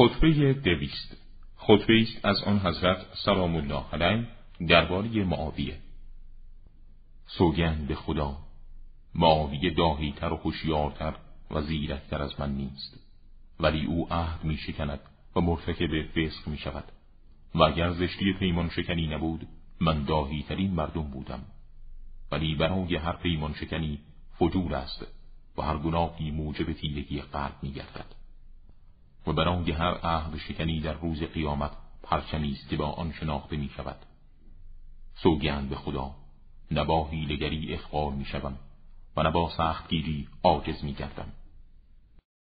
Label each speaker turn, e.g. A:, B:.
A: خطبه دویست. خطبه است از آن حضرت سلام الله علیه درباره معاویه. سوگند به خدا معاویه داهیتر و خوشیارتر و زیرکتر از من نیست. ولی او عهد می شکند و مرتکب فسق می شود و اگر زشتی پیمان شکنی نبود من داهیترین مردم بودم. ولی برای هر پیمان شکنی فجور است و هر گناهی موجب تیرگی قلب می گردد برای هر عهد شکنی در روز قیامت پرچمی است که با آن شناخته می شود سوگند به خدا نبا هیلگری اخبار می شوم و نبا سختگیری عاجز می گردم